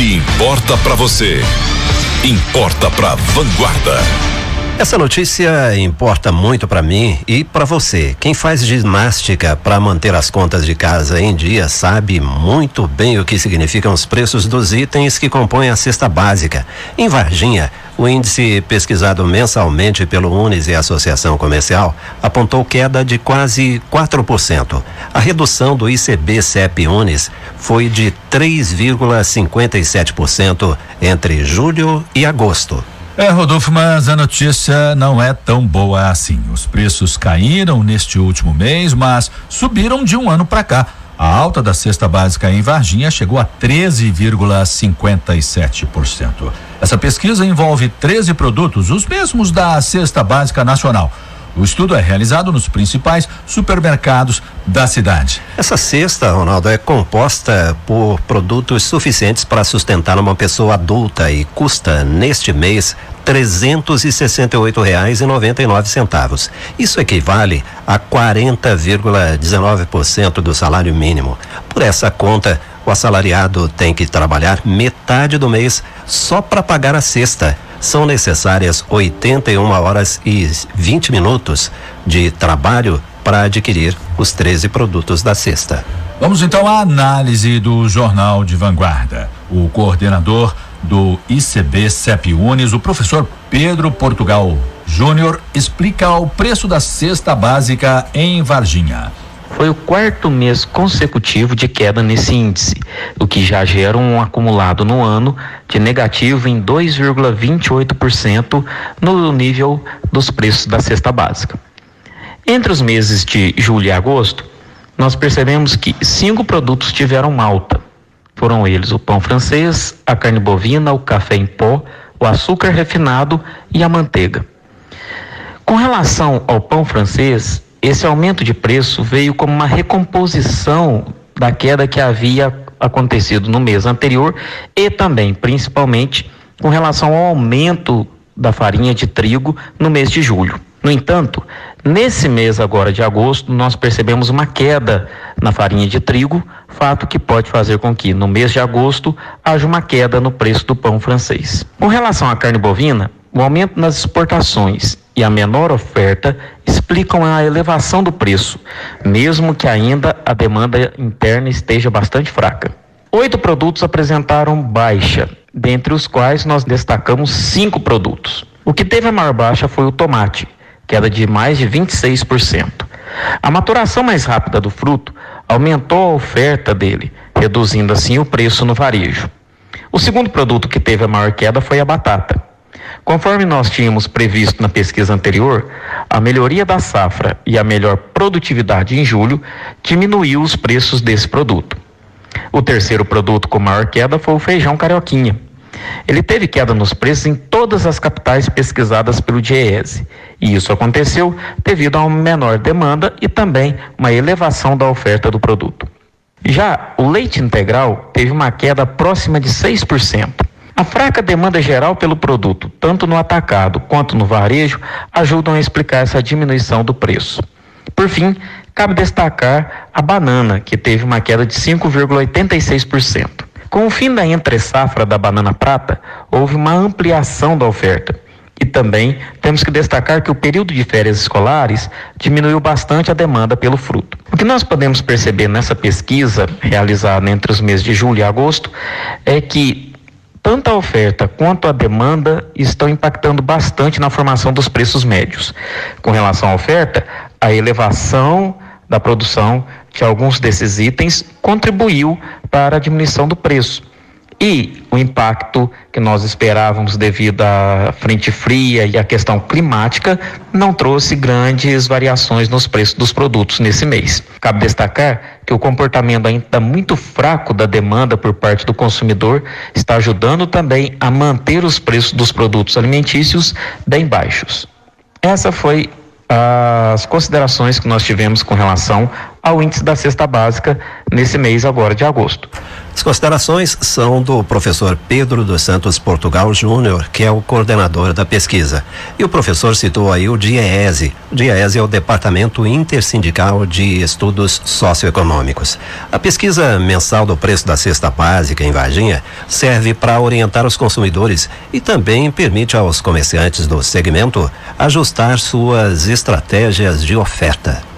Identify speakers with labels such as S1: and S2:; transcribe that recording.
S1: Se importa para você, importa para Vanguarda.
S2: Essa notícia importa muito para mim e para você. Quem faz ginástica para manter as contas de casa em dia sabe muito bem o que significam os preços dos itens que compõem a cesta básica. Em Varginha, o índice pesquisado mensalmente pelo Unis e Associação Comercial apontou queda de quase 4%. A redução do ICB CEP Unis foi de 3,57% entre julho e agosto.
S3: É, Rodolfo, mas a notícia não é tão boa assim. Os preços caíram neste último mês, mas subiram de um ano para cá. A alta da cesta básica em Varginha chegou a 13,57%. Essa pesquisa envolve 13 produtos, os mesmos da cesta básica nacional. O estudo é realizado nos principais supermercados da cidade.
S2: Essa cesta, Ronaldo, é composta por produtos suficientes para sustentar uma pessoa adulta e custa neste mês trezentos e sessenta e oito reais e noventa e nove centavos. Isso equivale a 40,19% do salário mínimo. Por essa conta, o assalariado tem que trabalhar metade do mês só para pagar a cesta são necessárias 81 horas e 20 minutos de trabalho para adquirir os 13 produtos da cesta.
S3: Vamos então à análise do Jornal de Vanguarda. O coordenador do ICB CEP Unis, o professor Pedro Portugal Júnior, explica o preço da cesta básica em Varginha
S4: foi o quarto mês consecutivo de queda nesse índice, o que já gera um acumulado no ano de negativo em 2,28% no nível dos preços da cesta básica. Entre os meses de julho e agosto, nós percebemos que cinco produtos tiveram alta. Foram eles o pão francês, a carne bovina, o café em pó, o açúcar refinado e a manteiga. Com relação ao pão francês, esse aumento de preço veio como uma recomposição da queda que havia acontecido no mês anterior e também, principalmente, com relação ao aumento da farinha de trigo no mês de julho. No entanto, nesse mês agora de agosto, nós percebemos uma queda na farinha de trigo, fato que pode fazer com que no mês de agosto haja uma queda no preço do pão francês. Com relação à carne bovina, o aumento nas exportações e a menor oferta explicam a elevação do preço, mesmo que ainda a demanda interna esteja bastante fraca. Oito produtos apresentaram baixa, dentre os quais nós destacamos cinco produtos. O que teve a maior baixa foi o tomate, queda de mais de 26%. A maturação mais rápida do fruto aumentou a oferta dele, reduzindo assim o preço no varejo. O segundo produto que teve a maior queda foi a batata. Conforme nós tínhamos previsto na pesquisa anterior, a melhoria da safra e a melhor produtividade em julho diminuiu os preços desse produto. O terceiro produto com maior queda foi o feijão carioquinha. Ele teve queda nos preços em todas as capitais pesquisadas pelo DIEESE, e isso aconteceu devido a uma menor demanda e também uma elevação da oferta do produto. Já o leite integral teve uma queda próxima de 6%. A fraca demanda geral pelo produto, tanto no atacado quanto no varejo, ajudam a explicar essa diminuição do preço. Por fim, cabe destacar a banana, que teve uma queda de 5,86%. Com o fim da entre-safra da banana prata, houve uma ampliação da oferta. E também temos que destacar que o período de férias escolares diminuiu bastante a demanda pelo fruto. O que nós podemos perceber nessa pesquisa realizada entre os meses de julho e agosto é que tanto a oferta quanto a demanda estão impactando bastante na formação dos preços médios. Com relação à oferta, a elevação da produção de alguns desses itens contribuiu para a diminuição do preço. E o impacto que nós esperávamos devido à frente fria e à questão climática não trouxe grandes variações nos preços dos produtos nesse mês. Cabe destacar que o comportamento ainda muito fraco da demanda por parte do consumidor está ajudando também a manter os preços dos produtos alimentícios bem baixos. Essa foi as considerações que nós tivemos com relação ao índice da cesta básica nesse mês agora de agosto.
S2: As considerações são do professor Pedro dos Santos Portugal Júnior, que é o coordenador da pesquisa. E o professor citou aí o DIEESE. O DIEESE é o Departamento Intersindical de Estudos Socioeconômicos. A pesquisa mensal do preço da cesta básica em Varginha serve para orientar os consumidores e também permite aos comerciantes do segmento ajustar suas estratégias de oferta.